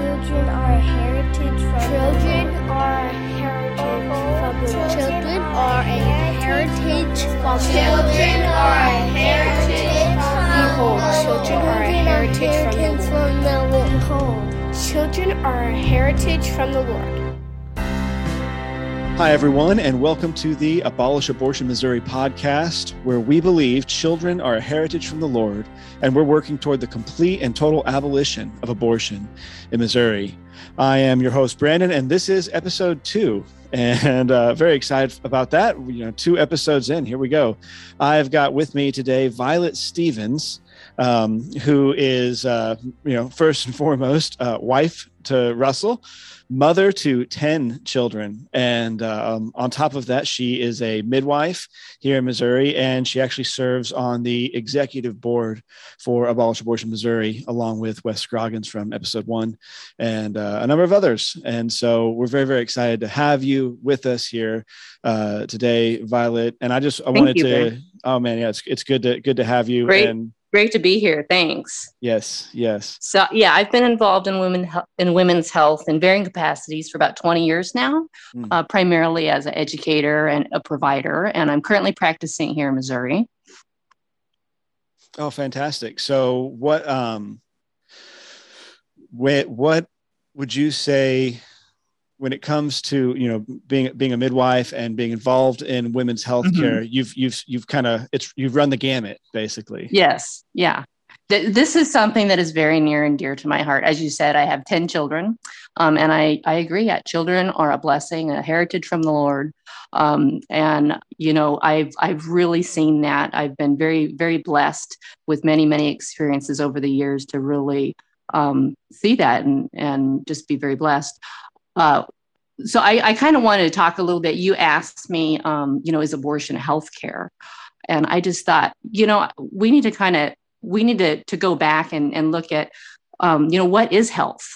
Children are a heritage from Children are a heritage from the Lord. Children are a heritage from Children are a heritage Behold, children are a heritage from the Lord. Children are a heritage from the Lord. Hi, everyone, and welcome to the Abolish Abortion Missouri podcast, where we believe children are a heritage from the Lord, and we're working toward the complete and total abolition of abortion in Missouri. I am your host, Brandon, and this is episode two. And uh, very excited about that. You know, two episodes in, here we go. I've got with me today Violet Stephens, um, who is, uh, you know, first and foremost, uh, wife to Russell mother to 10 children. And um, on top of that, she is a midwife here in Missouri, and she actually serves on the executive board for Abolish Abortion Missouri, along with Wes Scroggins from episode one and uh, a number of others. And so we're very, very excited to have you with us here uh, today, Violet. And I just I Thank wanted you, to, oh man, yeah, it's, it's good to good to have you. Great. And Great to be here. Thanks. yes, yes. So yeah, I've been involved in women in women's health in varying capacities for about 20 years now, Mm. uh, primarily as an educator and a provider, and I'm currently practicing here in Missouri. Oh, fantastic. So what um what what would you say when it comes to, you know, being being a midwife and being involved in women's health Mhm. care, you've you've you've kind of it's you've run the gamut basically. Yes, yeah. Th- this is something that is very near and dear to my heart. As you said, I have 10 children, um, and I, I agree. Yeah, children are a blessing, a heritage from the Lord. Um, and, you know, I've, I've really seen that. I've been very, very blessed with many, many experiences over the years to really um, see that and, and just be very blessed. Uh, so I, I kind of wanted to talk a little bit. You asked me, um, you know, is abortion health care? And I just thought, you know, we need to kind of we need to to go back and and look at, um, you know, what is health?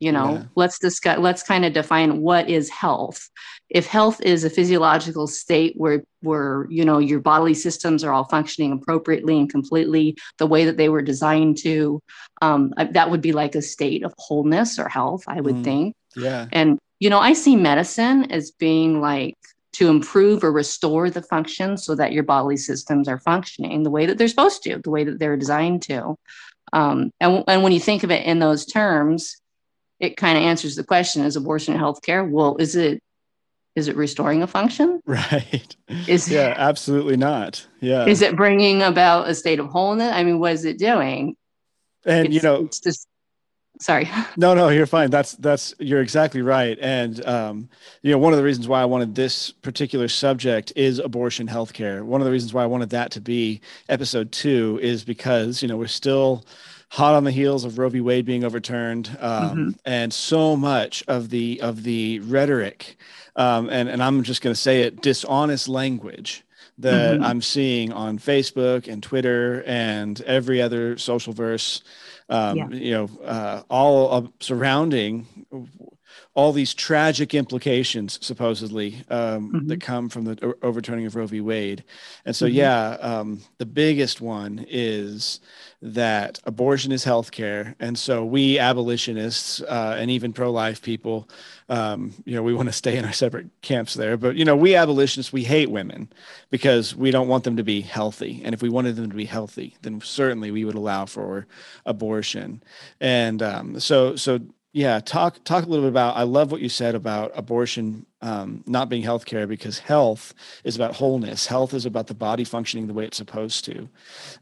You know, Yeah. let's discuss. Let's kind of define what is health. If health is a physiological state where where you know your bodily systems are all functioning appropriately and completely the way that they were designed to, um, that would be like a state of wholeness or health. I would Mm. think. Yeah. And, you know, I see medicine as being like to improve or restore the function so that your bodily systems are functioning the way that they're supposed to, the way that they're designed to. Um, and, and when you think of it in those terms, it kind of answers the question is abortion healthcare? Well, is it is it restoring a function? Right. Is yeah, absolutely not. Yeah. is it bringing about a state of wholeness? I mean, what is it doing? and you know, it's just sorry. No, no, you're fine. That's that's you're exactly right. And um, you know, one of the reasons why I wanted this particular subject is abortion healthcare. One of the reasons why I wanted that to be episode two is because you know we're still hot on the heels of Roe v. Wade being overturned, um, and so much of the of the rhetoric, um, and and I'm just going to say it, dishonest language that Mhm. I'm seeing on Facebook and Twitter and every other social verse um, Yeah. you know, uh, all surrounding all these tragic implications, supposedly, um, Mhm. that come from the overturning of Roe v. Wade. And so, Mhm. yeah, um, the biggest one is that abortion is healthcare. And so, we abolitionists uh, and even pro life people, um, you know, we want to stay in our separate camps there. But, you know, we abolitionists, we hate women because we don't want them to be healthy. And if we wanted them to be healthy, then certainly we would allow for abortion. And um, so, so yeah, talk talk a little bit about. I love what you said about abortion um, not being healthcare because health is about wholeness. Health is about the body functioning the way it's supposed to,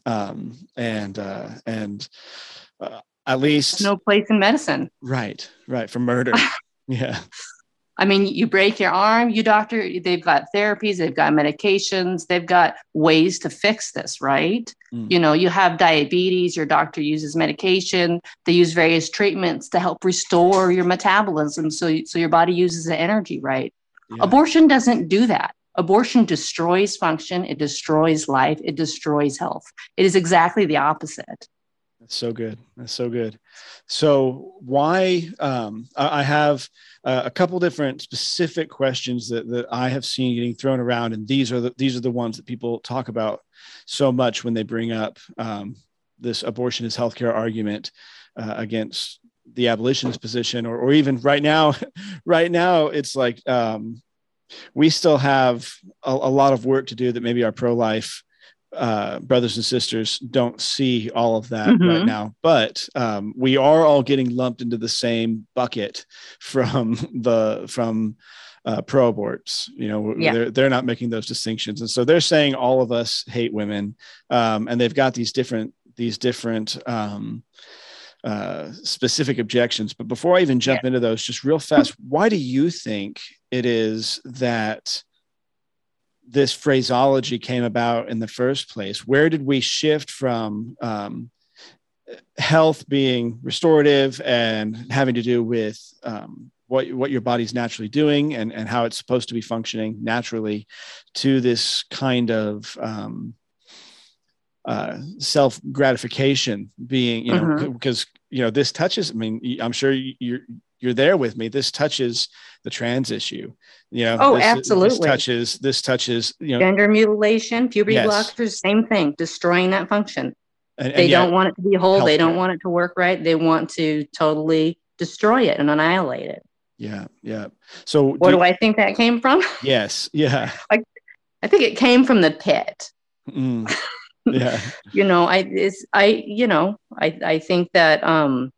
um, and uh, and uh, at least no place in medicine. right, right for murder. yeah, I mean, you break your arm, you doctor, they've got therapies, they've got medications, they've got ways to fix this, right? Mm. You know, you have diabetes, your doctor uses medication, they use various treatments to help restore your metabolism so, so your body uses the energy, right? yeah. Abortion doesn't do that. Abortion destroys function, it destroys life, it destroys health. It is exactly the opposite. That's so good. That's so good. So why? Um, I have uh, a couple different specific questions that that I have seen getting thrown around, and these are the these are the ones that people talk about so much when they bring up um, this abortion is healthcare argument uh, against the abolitionist position or, or even right now right now it's like um, we still have a, a, lot of work to do that maybe our pro-life uh, brothers and sisters don't see all of that mm-hmm. right now but um, we are all getting lumped into the same bucket from the from uh, pro aborts. You know, yeah. they're they're not making those distinctions, and so they're saying all of us hate women, um, and they've got these different these different um, uh, specific objections. But before I even jump yeah. into those, just real fast, why do you think it is that this phraseology came about in the first place? Where did we shift from? Um, health being restorative and having to do with um, what what your body's naturally doing and and how it's supposed to be functioning naturally to this kind of um, uh, self gratification being you know mm-hmm. because you know this touches i mean i'm sure you're you're there with me this touches the trans issue you know oh this, absolutely this touches this touches you know gender mutilation puberty yes. blockers same thing destroying that function and, and they don't want it to be whole they don't want it to work right they want to totally destroy it and annihilate it yeah, yeah. So what do, do I think that came from? Yes, yeah. I, I think it came from the pit. Mm, yeah. you know, I is I you know I I think that um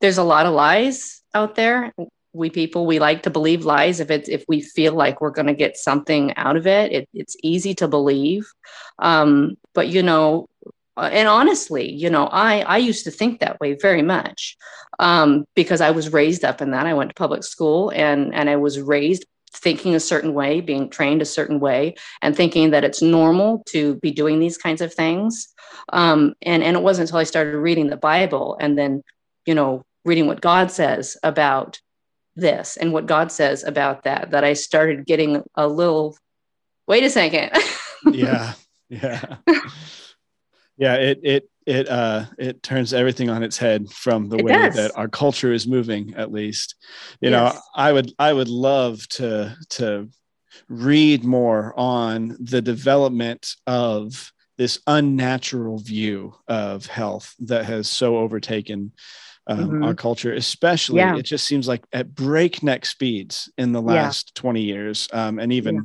there's a lot of lies out there. We people we like to believe lies if it's if we feel like we're going to get something out of it. it. It's easy to believe, um, but you know uh, and honestly, you know, I I used to think that way very much um, because I was raised up in that. I went to public school and and I was raised thinking a certain way, being trained a certain way, and thinking that it's normal to be doing these kinds of things. Um, and and it wasn't until I started reading the Bible and then, you know, reading what God says about this and what God says about that that I started getting a little. Wait a second. yeah. Yeah yeah it it it uh it turns everything on its head from the it way does. that our culture is moving at least you yes. know i would i would love to to read more on the development of this unnatural view of health that has so overtaken um, mm-hmm. our culture especially yeah. it just seems like at breakneck speeds in the last yeah. 20 years um, and even yeah.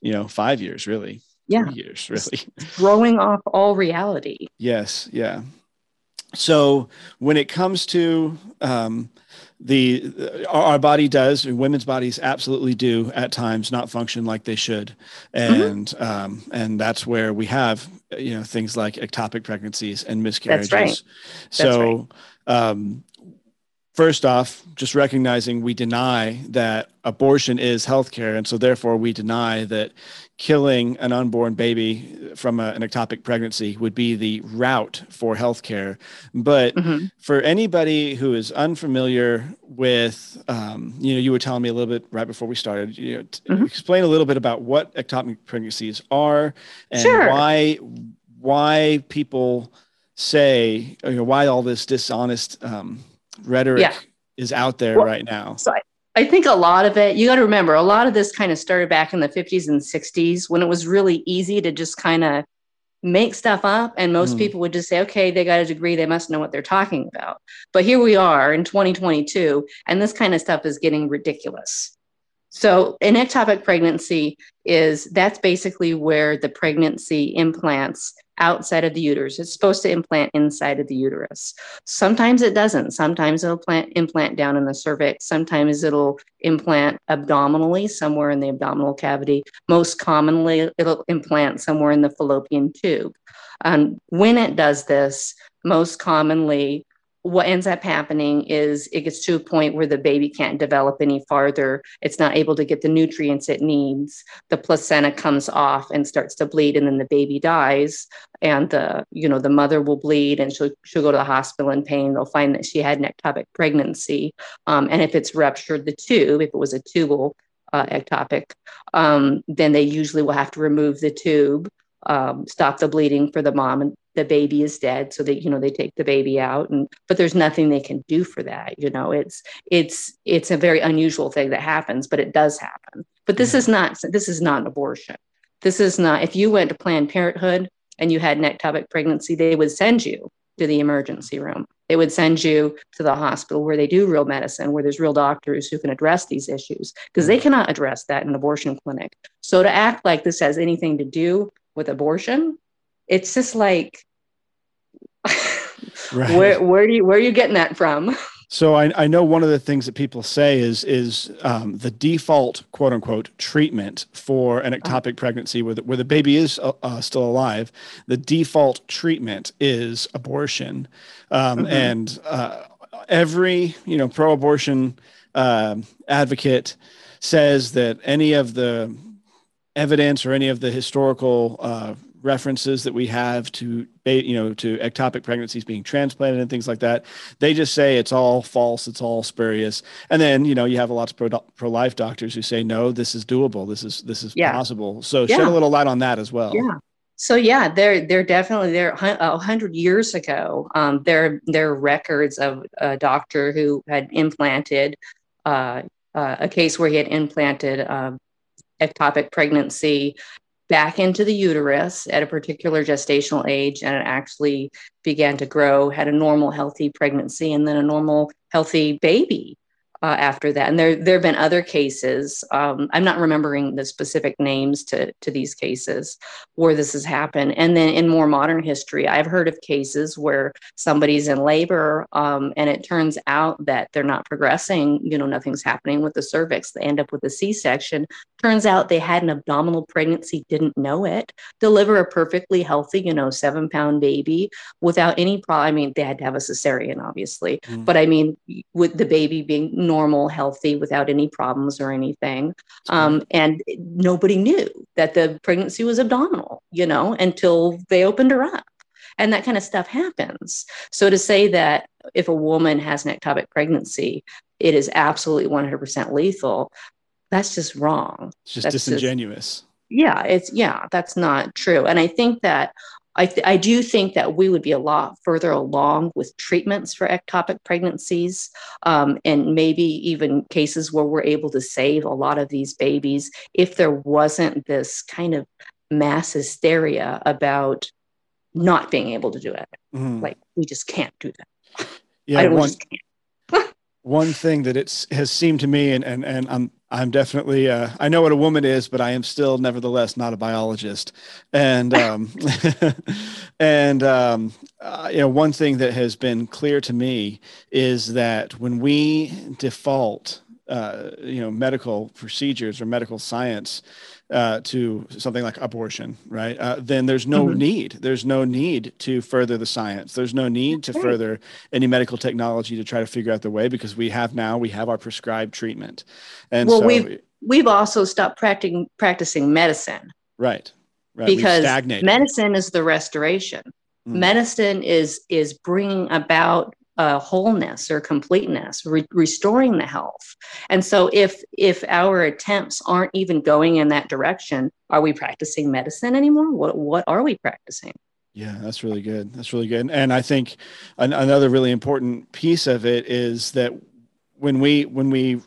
you know five years really yeah years really throwing off all reality yes yeah so when it comes to um, the our body does women's bodies absolutely do at times not function like they should mm-hmm. and mm-hmm. um, and that's where we have you know things like ectopic pregnancies and miscarriages that's right. so right. Um, first off, just recognizing we deny that abortion is healthcare. And so, therefore, we deny that killing an unborn baby from a, an ectopic pregnancy would be the route for healthcare. But mm-hmm. for anybody who is unfamiliar with, um, you know, you were telling me a little bit right before we started, you know, mm-hmm. explain a little bit about what ectopic pregnancies are and sure. why why people say, you know, why all this dishonest um, rhetoric yeah. is out there well, right now. So I, I think a lot of it, you got to remember, a lot of this kind of started back in the 50s and 60s when it was really easy to just kind of make stuff up. And most mm. people would just say, okay, they got a degree, they must know what they're talking about. But here we are in 2022, and this kind of stuff is getting ridiculous. So, an ectopic pregnancy is that's basically where the pregnancy implants outside of the uterus. It's supposed to implant inside of the uterus. Sometimes it doesn't. Sometimes it'll plant, implant down in the cervix. Sometimes it'll implant abdominally, somewhere in the abdominal cavity. Most commonly, it'll implant somewhere in the fallopian tube. And when it does this, most commonly, what ends up happening is it gets to a point where the baby can't develop any farther. It's not able to get the nutrients it needs. The placenta comes off and starts to bleed, and then the baby dies. And the you know the mother will bleed, and she'll she'll go to the hospital in pain. They'll find that she had an ectopic pregnancy, um, and if it's ruptured the tube, if it was a tubal uh, ectopic, um, then they usually will have to remove the tube. Um, stop the bleeding for the mom and the baby is dead so that you know they take the baby out and but there's nothing they can do for that you know it's it's it's a very unusual thing that happens but it does happen. But this mm-hmm. is not this is not an abortion. This is not if you went to planned parenthood and you had an ectopic pregnancy they would send you to the emergency room. They would send you to the hospital where they do real medicine, where there's real doctors who can address these issues, because they mm-hmm. cannot address that in an abortion clinic. So to act like this has anything to do with abortion, it's just like, right. where where do you where are you getting that from? So I, I, know one of the things that people say is is um, the default quote unquote treatment for an ectopic pregnancy where the, where the baby is uh, uh, still alive. The default treatment is abortion, um, mm-hmm. and uh, every you know pro-abortion uh, advocate says that any of the evidence or any of the historical uh, references that we have to you know to ectopic pregnancies being transplanted and things like that they just say it's all false it's all spurious and then you know you have lots of pro, pro-life doctors who say no this is doable this is this is yeah. possible so yeah. shed a little light on that as well yeah so yeah they're they're definitely there a hundred years ago um, there there are records of a doctor who had implanted uh, uh, a case where he had implanted um, ectopic pregnancy back into the uterus at a particular gestational age and it actually began to grow, had a normal, healthy pregnancy, and then a normal, healthy baby uh, after that. And there there have been other cases. Um, I'm not remembering the specific names to to these cases where this has happened. And then in more modern history, I've heard of cases where somebody's in labor um, and it turns out that they're not progressing. You know, nothing's happening with the cervix. They end up with a C-section. Turns out they had an abdominal pregnancy, didn't know it. Deliver a perfectly healthy, you know, seven pound baby without any problem. I mean, they had to have a cesarean, obviously, mm. but I mean, with the baby being normal, healthy, without any problems or anything. Um, and nobody knew that the pregnancy was abdominal, you know, until they opened her up. And that kind of stuff happens. So to say that if a woman has an ectopic pregnancy, it is absolutely 100% lethal, that's just wrong. It's just that's disingenuous. Just, yeah, it's yeah, that's not true. And I think that I, th- I do think that we would be a lot further along with treatments for ectopic pregnancies um, and maybe even cases where we're able to save a lot of these babies if there wasn't this kind of mass hysteria about not being able to do it. Mm-hmm. Like, we just can't do that. Yeah, I one, one thing that it has seemed to me, and, and, and I'm I'm definitely uh, I know what a woman is, but I am still nevertheless not a biologist. And um, and um, uh, you know, one thing that has been clear to me is that when we default, uh, you know, medical procedures or medical science uh, to something like abortion, right? Uh, then there's no mm-hmm. need. There's no need to further the science. There's no need to further any medical technology to try to figure out the way because we have now we have our prescribed treatment. And well, so we've we've also stopped practicing practicing medicine. Right. Right. Because medicine is the restoration. Mm. Medicine is is bringing about uh, wholeness or completeness, re- restoring the health. And so, if if our attempts aren't even going in that direction, are we practicing medicine anymore? What what are we practicing? Yeah, that's really good. That's really good. And I think an, another really important piece of it is that when we when we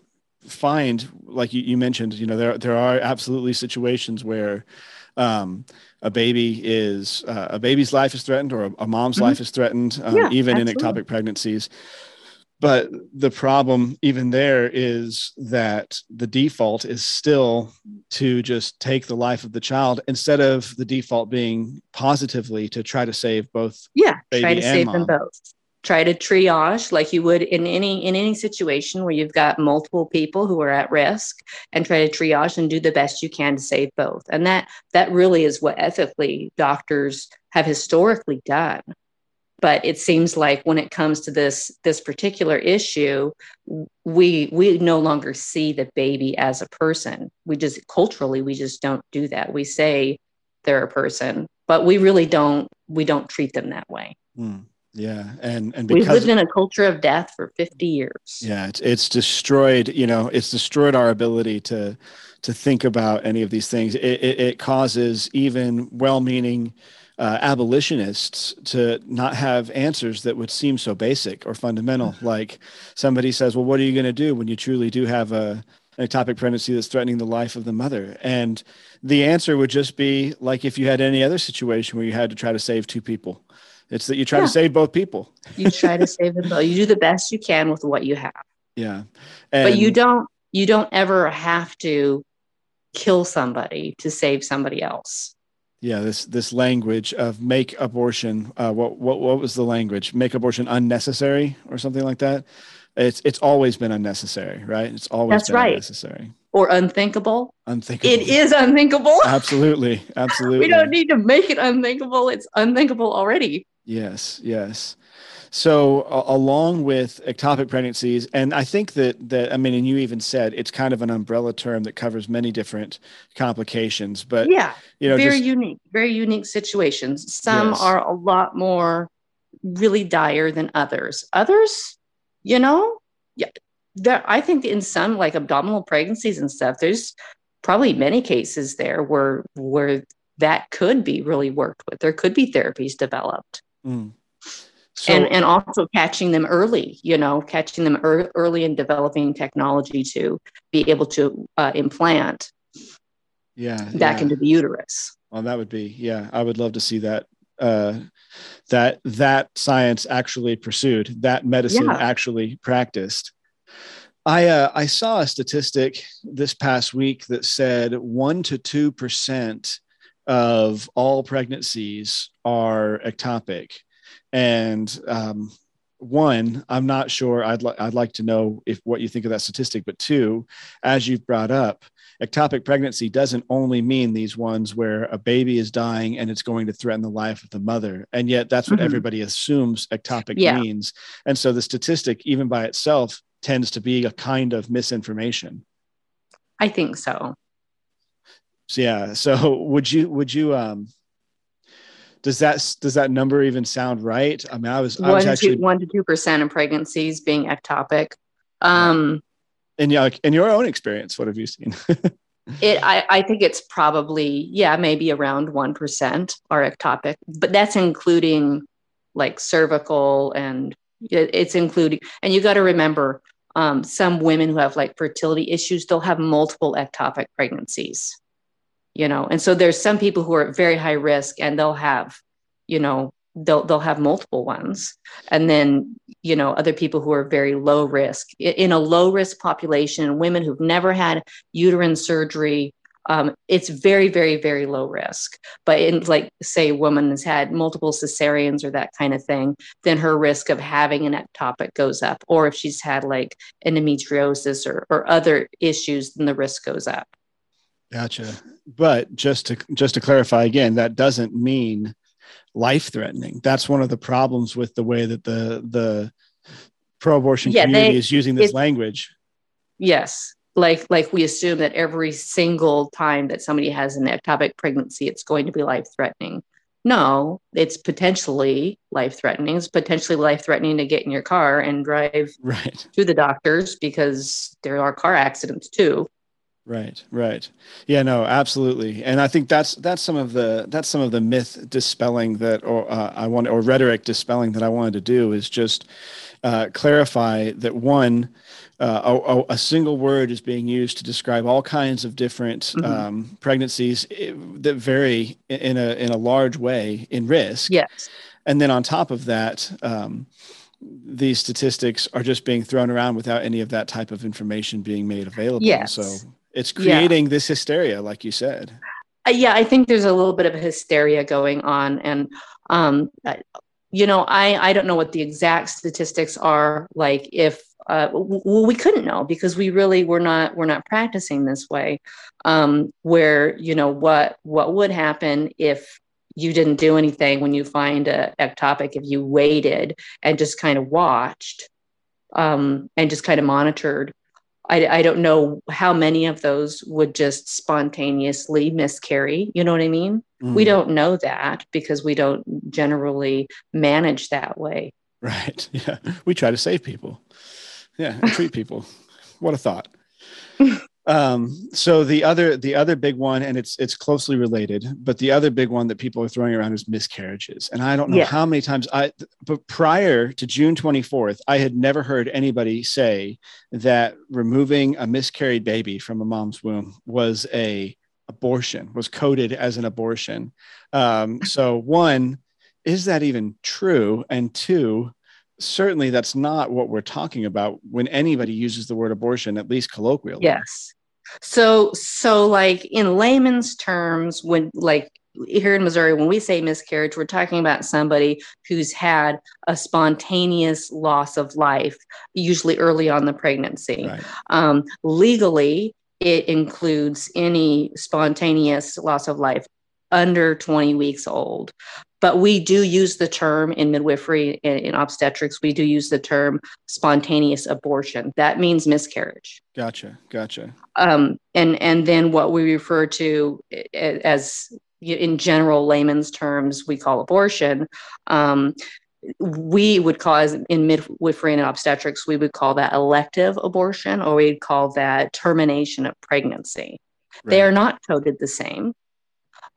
find, like you, you mentioned, you know, there there are absolutely situations where um, a baby is uh, a baby's life is threatened or a, a mom's mm-hmm. life is threatened, um, yeah, even absolutely. in ectopic pregnancies. But the problem, even there, is that the default is still to just take the life of the child instead of the default being positively to try to save both. Yeah, try to save mom. them both try to triage like you would in any in any situation where you've got multiple people who are at risk and try to triage and do the best you can to save both. And that that really is what ethically doctors have historically done. But it seems like when it comes to this this particular issue we we no longer see the baby as a person. We just culturally we just don't do that. We say they're a person but we really don't we don't treat them that way. Mm. Yeah, and and because we've lived in a culture of death for fifty years. Yeah, it's it's destroyed. You know, it's destroyed our ability to to think about any of these things. It, it, it causes even well-meaning uh, abolitionists to not have answers that would seem so basic or fundamental. like somebody says, "Well, what are you going to do when you truly do have a an ectopic pregnancy that's threatening the life of the mother?" And the answer would just be like if you had any other situation where you had to try to save two people It's that you try Yeah. to save both people. You try to save them both. You do the best you can with what you have. Yeah. but you don't you don't ever have to kill somebody to save somebody else. yeah this this language of make abortion uh, what what what was the language make abortion unnecessary or something like that it's it's always been unnecessary right it's always That's been right. unnecessary Or unthinkable. unthinkable It is unthinkable. absolutely absolutely We don't need to make it unthinkable. It's unthinkable already. Yes yes so a- along with ectopic pregnancies and i think that that i mean and you even said it's kind of an umbrella term that covers many different complications but yeah. you know very just unique, very unique situations. Some Yes. are a lot more really dire than others. Others, you know, yeah, there, I think in some like abdominal pregnancies and stuff, there's probably many cases there where where that could be really worked with. There could be therapies developed, mm. so and and also catching them early. You know, catching them ear early and developing technology to be able to uh, implant yeah back yeah. into the uterus. Well, that would be, yeah, I would love to see that. Uh, that that science actually pursued, that medicine Yeah. actually practiced. I uh, I saw a statistic this past week that said one to two percent of all pregnancies are ectopic, and um, one, I'm not sure. I'd like I'd like to know if what you think of that statistic. But two, as you've brought up, ectopic pregnancy doesn't only mean these ones where a baby is dying and it's going to threaten the life of the mother. And yet that's what Mhm. everybody assumes ectopic Yeah. means. And so the statistic, even by itself, tends to be a kind of misinformation. I think so. So yeah. So would you would you um does that does that number even sound right? I mean, I was I was to actually one to two percent of pregnancies being ectopic. Um, in your in your own experience, what have you seen? it I, I think it's probably yeah maybe around one percent are ectopic, but that's including like cervical and it- it's including and you got to remember um, some women who have like fertility issues they'll have multiple ectopic pregnancies, you know, and so there's some people who are at very high risk and they'll have you know they'll they'll have multiple ones. And then you know other people who are very low risk. In a low risk population women who've never had uterine surgery um, it's very very very low risk. But in like say a woman has had multiple cesareans or that kind of thing then her risk of having an ectopic goes up. Or if she's had like endometriosis or, or other issues then the risk goes up Gotcha. But just to just to clarify again, that doesn't mean life threatening. That's one of the problems with the way that the the pro-abortion Yeah, community they- is using this it- language. Yes. Like like we assume that every single time that somebody has an ectopic pregnancy, it's going to be life threatening. No, it's potentially life threatening. It's potentially life threatening to get in your car and drive Right. to the doctors because there are car accidents too. Right, right. Yeah, no, absolutely. And I think that's that's some of the that's some of the myth dispelling that or uh, I want or rhetoric dispelling that I wanted to do is just uh, clarify that one uh, a, a- single word is being used to describe all kinds of different Mhm. um, pregnancies eh, that vary in a in a large way in risk. Yes. And then on top of that, um, these statistics are just being thrown around without any of that type of information being made available. Yes. So it's Yeah. creating this hysteria, like you said. Uh, yeah, I think there's a little bit of hysteria going on, and um, I- you know, I I don't know what the exact statistics are. Like, if uh, well, we couldn't know because we really were not we're not practicing this way. Um, where you know what what would happen if you didn't do anything when you find a ectopic if you waited and just kind of watched um, and just kind of monitored I, I don't know how many of those would just spontaneously miscarry. You know what I mean? We Mm, don't know that because we don't generally manage that way. Right. Yeah. We try to save people. Yeah. Treat people. What a thought. Um, so the other the other big one, and it's it's closely related, but the other big one that people are throwing around is miscarriages. And I don't know Yeah. how many times I but prior to June 24th, I had never heard anybody say that removing a miscarried baby from a mom's womb was a abortion, was coded as an abortion. Um, so one, is that even true? And two, certainly that's not what we're talking about when anybody uses the word abortion, at least colloquially. Yes. So, so like in layman's terms, when like here in Missouri, when we say miscarriage, we're talking about somebody who's had a spontaneous loss of life, usually early on the pregnancy. Right. Um, legally, it includes any spontaneous loss of life under 20 weeks old. But we do use the term in midwifery and in obstetrics, we do use the term spontaneous abortion. That means miscarriage. Gotcha. Gotcha. Um, and, and then what we refer to as in general layman's terms, we call abortion. Um, we would call in midwifery and obstetrics, we would call that elective abortion or we'd call that termination of pregnancy. Right. They are not coded the same.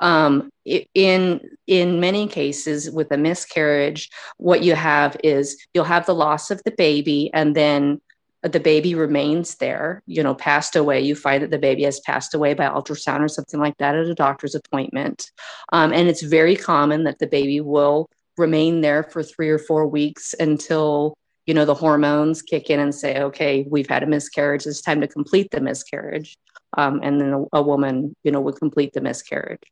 Um, in in many cases with a miscarriage, what you have is you'll have the loss of the baby, and then the baby remains there. You know, passed away. You find that the baby has passed away by ultrasound or something like that at a doctor's appointment, um, and it's very common that the baby will remain there for three or four weeks until you know the hormones kick in and say okay we've had a miscarriage it's time to complete the miscarriage um, and then a, a, woman, you know, would complete the miscarriage.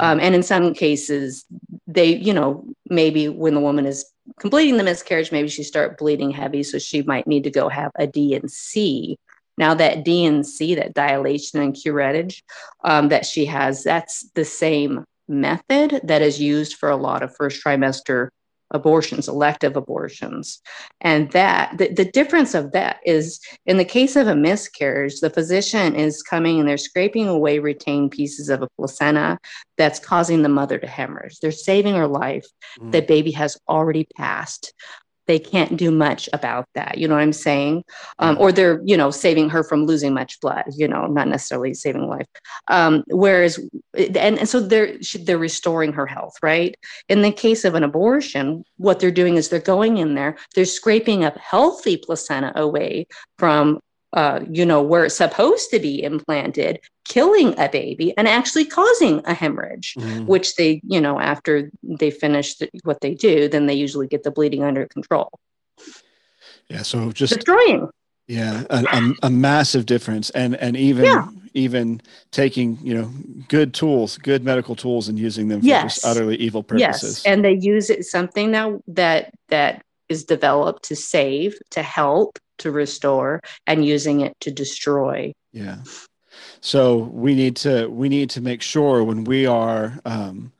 Um, and in some cases, they, you know, maybe when the woman is completing the miscarriage, maybe she start bleeding heavy, so she might need to go have a D&C. Now that D&C, that dilation and curettage um, that she has, that's the same method that is used for a lot of first trimester abortions, elective abortions. And that the, the difference of that is in the case of a miscarriage, the physician is coming and they're scraping away retained pieces of a placenta that's causing the mother to hemorrhage. They're saving her life. Mm. The baby has already passed they can't do much about that. You know what I'm saying? Um, or they're, you know, saving her from losing much blood, you know, not necessarily saving life. Um, whereas, and, and so they're, they're restoring her health, right? In the case of an abortion, what they're doing is they're going in there, they're scraping up healthy placenta away from uh, you know, where it's supposed to be implanted, killing a baby and actually causing a hemorrhage, mm. which they, you know, after they finish the, what they do, then they usually get the bleeding under control. Yeah. So just destroying. Yeah, a, a, a massive difference, and and even yeah. even taking you know good tools, good medical tools, and using them for yes. just utterly evil purposes. Yes, and they use it something now that that is developed to save, to help, to restore, and using it to destroy. Yeah. So we need to we need to make sure when we are um,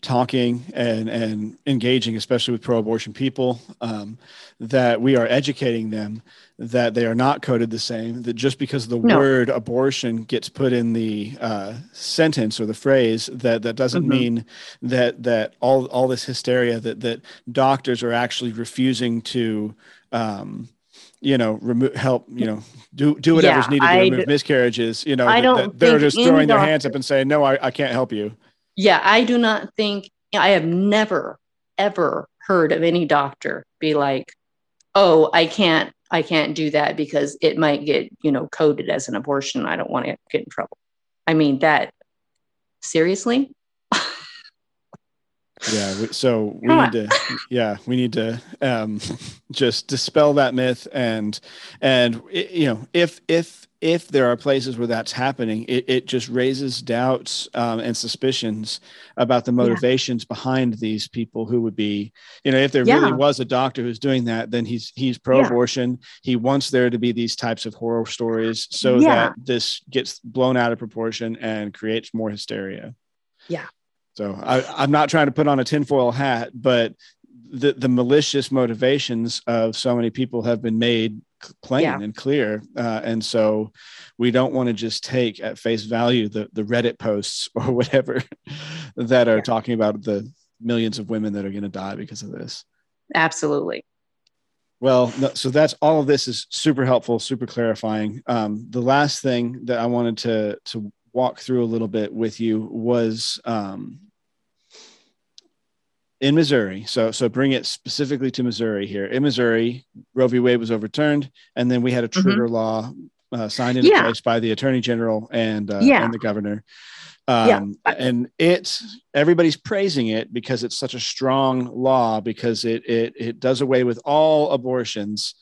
talking and and engaging, especially with pro-abortion people, um, that we are educating them that they are not coded the same. That just because the no. word abortion gets put in the uh, sentence or the phrase, that that doesn't mm-hmm. mean that that all all this hysteria that that doctors are actually refusing to. Um, you know, remove help, you know, do do whatever's yeah, needed to remove miscarriages. You know, I don't they're just throwing their hands up and saying, "No, I, I can't help you." Yeah, I do not think I have never ever heard of any doctor be like, "Oh, I can't I can't do that because it might get, you know, coded as an abortion. I don't want to get in trouble." I mean, that seriously? Yeah so we need to yeah we need to um just dispel that myth and and you know if if if there are places where that's happening, it, it just raises doubts um, and suspicions about the motivations yeah. behind these people who would be, you know, if there yeah. really was a doctor who's doing that, then he's he's pro-abortion. Yeah. He wants there to be these types of horror stories so that this gets blown out of proportion and creates more hysteria. Yeah. So I, I'm not trying to put on a tinfoil hat, but the, the malicious motivations of so many people have been made plain yeah. and clear. Uh, and so we don't want to just take at face value the, the Reddit posts or whatever that are yeah. talking about the millions of women that are going to die because of this. Absolutely. Well, no, so that's all of this is super helpful, super clarifying. Um, the last thing that I wanted to to walk through a little bit with you was um, in Missouri. So so bring it specifically to Missouri here. In Missouri, Roe v. Wade was overturned, and then we had a trigger mm-hmm. law uh, signed into yeah. place by the Attorney General and uh, yeah. and the governor Um, Yeah. and it everybody's praising it because it's such a strong law because it it it does away with all abortions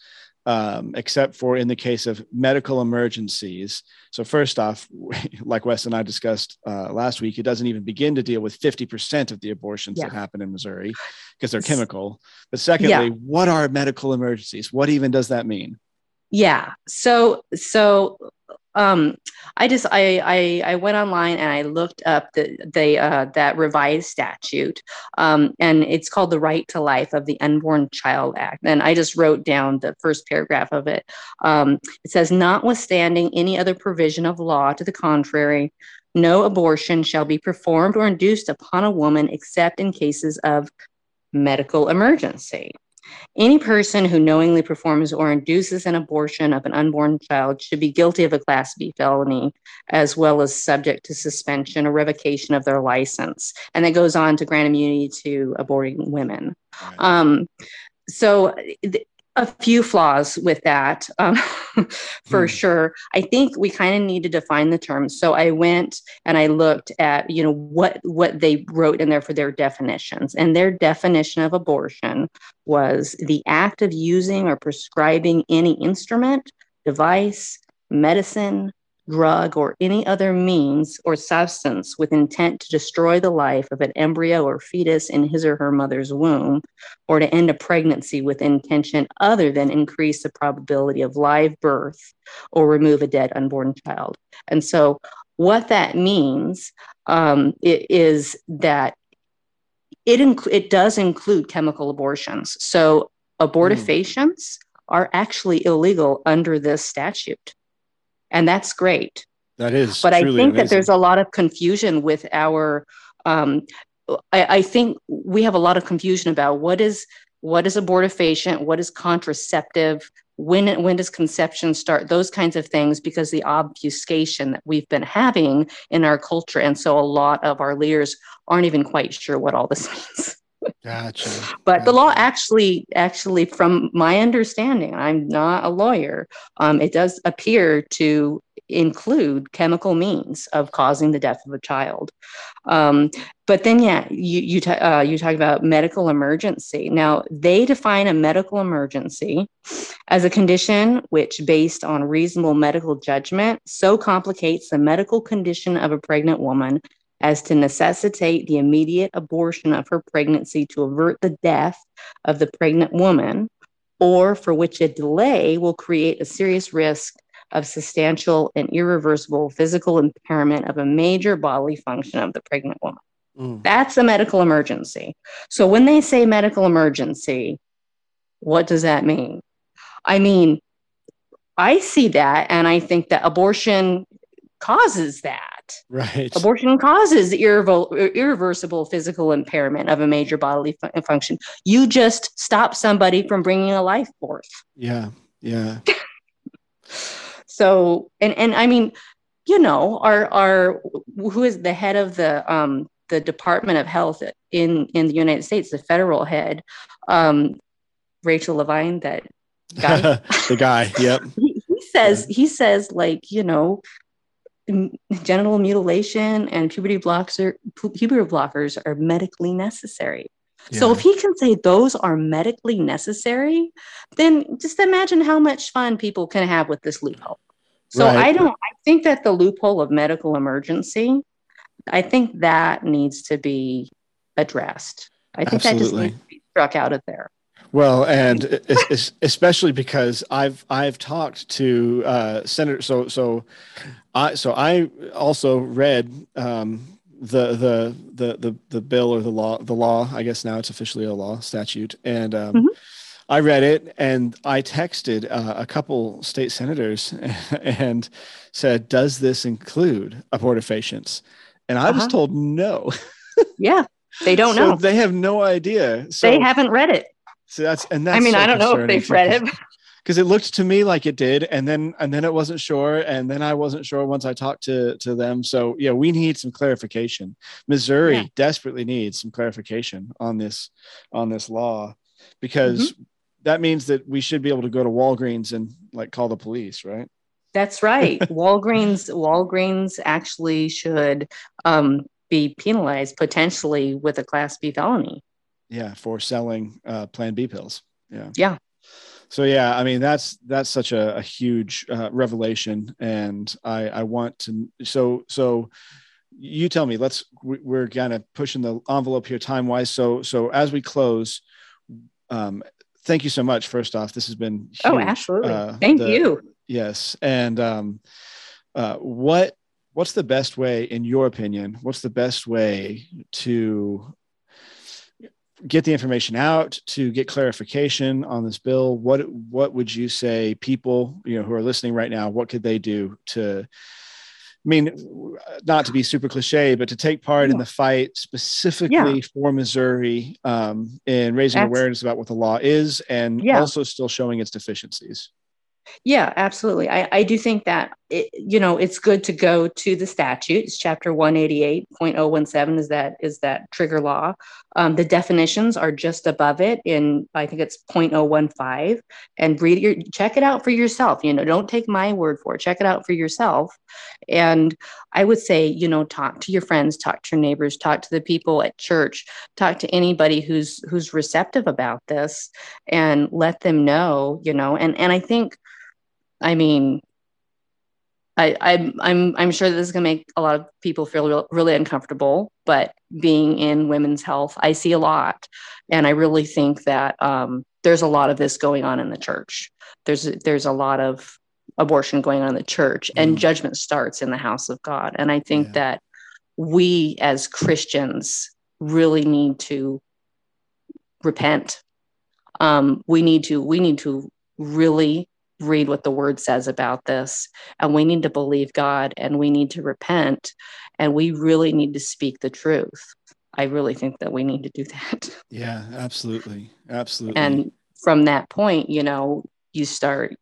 um, except for in the case of medical emergencies. So first off, like Wes and I discussed uh, last week, it doesn't even begin to deal with 50% of the abortions that happen in Missouri because they're chemical. But secondly, Yeah. what are medical emergencies? What even does that mean? Yeah. So so um I just I I I went online and I looked up the the uh that revised statute. Um and it's called the Right to Life of the Unborn Child Act. And I just wrote down the first paragraph of it. Um it says notwithstanding any other provision of law to the contrary, no abortion shall be performed or induced upon a woman except in cases of medical emergency. Any person who knowingly performs or induces an abortion of an unborn child should be guilty of a Class B felony, as well as subject to suspension or revocation of their license. And it goes on to grant immunity to aborting women. Um, so, th- a few flaws with that, um, for Hmm. sure. I think we kind of need to define the terms. So I went and I looked at, you know, what what they wrote in there for their definitions, and their definition of abortion was the act of using or prescribing any instrument, device, medicine, drug, or any other means or substance with intent to destroy the life of an embryo or fetus in his or her mother's womb, or to end a pregnancy with intention other than increase the probability of live birth or remove a dead unborn child. And so, what that means um, is that it inc- it does include chemical abortions. So abortifacients are actually illegal under this statute, and that's great That is, but I think that there's a lot of confusion with our. Um, I, I think we have a lot of confusion about what is what is abortifacient, what is contraceptive, when when does conception start, those kinds of things, because the obfuscation that we've been having in our culture, and so a lot of our leaders aren't even quite sure what all this means. Gotcha. But the law actually, actually, from my understanding, I'm not a lawyer. Um, it does appear to include chemical means of causing the death of a child. Um, but then, yeah, you you, ta- uh, you talk about medical emergency. Now, they define a medical emergency as a condition which, based on reasonable medical judgment, so complicates the medical condition of a pregnant woman as to necessitate the immediate abortion of her pregnancy to avert the death of the pregnant woman, or for which a delay will create a serious risk of substantial and irreversible physical impairment of a major bodily function of the pregnant woman. Mm. That's a medical emergency. So when they say medical emergency, what does that mean? I mean, I see that and I think that abortion causes that. Right. Abortion causes irrevo- irreversible physical impairment of a major bodily fu- function. You just stop somebody from bringing a life forth. Yeah. Yeah. So, and and I mean, you know, our our who is the head of the um the Department of Health in in the United States, the federal head, um, Rachel Levine, that guy. the guy. Yep. he, he says he says like you know genital mutilation and puberty blocks are puberty blockers are medically necessary. So if he can say those are medically necessary then just imagine how much fun people can have with this loophole. So Right. i don't i think that the loophole of medical emergency i think that needs to be addressed. I think that just needs to be struck out of there Well, and es- es- especially because I've I've talked to uh, Senator. So so I so I also read um, the, the the the the bill or the law the law. I guess now it's officially a law statute, and um, Mhm. I read it and I texted uh, a couple state senators and said, "Does this include abortifacients?" And I was Uh-huh. told no. yeah they don't So know They have no idea. So, they haven't read it so that's and that's I mean, so I don't know if they've read it. because it looked to me like it did, and then and then it wasn't sure, and then I wasn't sure once I talked to to them. So yeah, we need some clarification. Missouri Yeah. desperately needs some clarification on this on this law because Mm-hmm. that means that we should be able to go to Walgreens and like call the police, right? That's right. Walgreens Walgreens actually should um, be penalized potentially with a Class B felony. Yeah, for selling uh, Plan B pills. Yeah. Yeah. So yeah, I mean that's that's such a, a huge uh, revelation, and I I want to so so you tell me. Let's we're kind of pushing the envelope here time wise. So so as we close, um, thank you so much. First off, this has been oh, huge. oh absolutely uh, thank the, you. Yes, and um, uh, what what's the best way, in your opinion? What's the best way to get the information out to get clarification on this bill what what would you say people you know who are listening right now what could they do to I mean, not to be super cliche, but to take part yeah. in the fight specifically yeah. for Missouri um, in raising That's, awareness about what the law is and yeah. also still showing its deficiencies. Yeah, absolutely. I, I do think that it, you know it's good to go to the statute. It's chapter one eighty eight point oh one seven is that is that trigger law. Um, the definitions are just above it in I think it's 0.015 and read your check it out for yourself. You know, don't take my word for it. Check it out for yourself. And I would say you know talk to your friends, talk to your neighbors, talk to the people at church, talk to anybody who's who's receptive about this, and let them know. You know, and and I think I mean, I, I'm I'm I'm sure this is gonna make a lot of people feel real, really uncomfortable. But being in women's health, I see a lot, and I really think that um, there's a lot of this going on in the church. There's there's a lot of abortion going on in the church, and mm. judgment starts in the house of God. And I think yeah. that we as Christians really need to repent. Um, we need to we need to really read what the word says about this. And we need to believe God and we need to repent and we really need to speak the truth. I really think that we need to do that. Yeah, absolutely. Absolutely. And from that point, you know, you start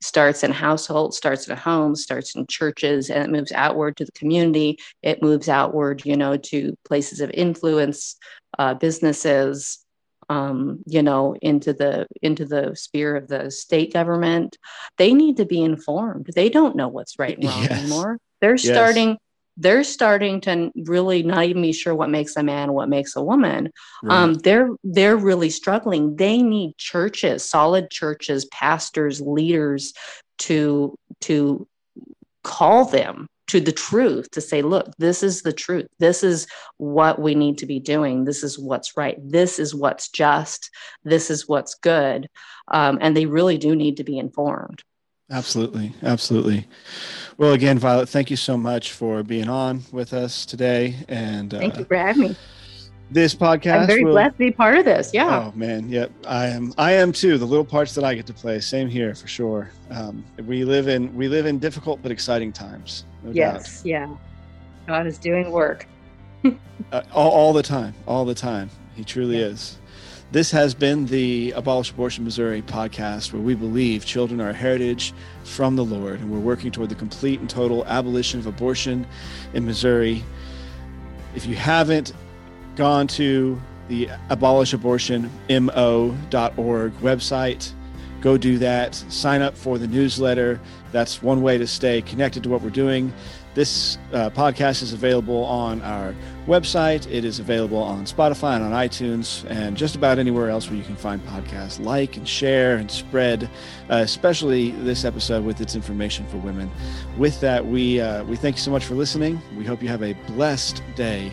starts in households, starts in homes, starts in churches, and it moves outward to the community. It moves outward, you know, to places of influence, uh, businesses, um, you know into the into the sphere of the state government they need to be informed they don't know what's right and wrong yes. anymore they're yes. starting they're starting to really not even be sure what makes a man what makes a woman right. um, they're they're really struggling they need churches solid churches pastors leaders to to call them to the truth to say look this is the truth. This is what we need to be doing. This is what's right. This is what's just. This is what's good. Um, and they really do need to be informed. Absolutely. Absolutely. Well again violet thank you so much for being on with us today and uh, thank you for having me this podcast. I'm very will, blessed to be part of this. Yeah. Oh man, yep. I am. I am too. The little parts that I get to play. Same here for sure. Um, we live in we live in difficult but exciting times. No yes. Doubt. Yeah. God is doing work. uh, all, all, the time. All the time. He truly yeah. is. This has been the Abolish Abortion Missouri podcast, where we believe children are a heritage from the Lord, and we're working toward the complete and total abolition of abortion in Missouri. If you haven't gone to the abolishabortionmo.org website, go do that. Sign up for the newsletter. That's one way to stay connected to what we're doing. This uh, podcast is available on our website. It is available on Spotify and on iTunes and just about anywhere else where you can find podcasts. Like and share and spread, uh, especially this episode with its information for women. With that, we uh, we thank you so much for listening. We hope you have a blessed day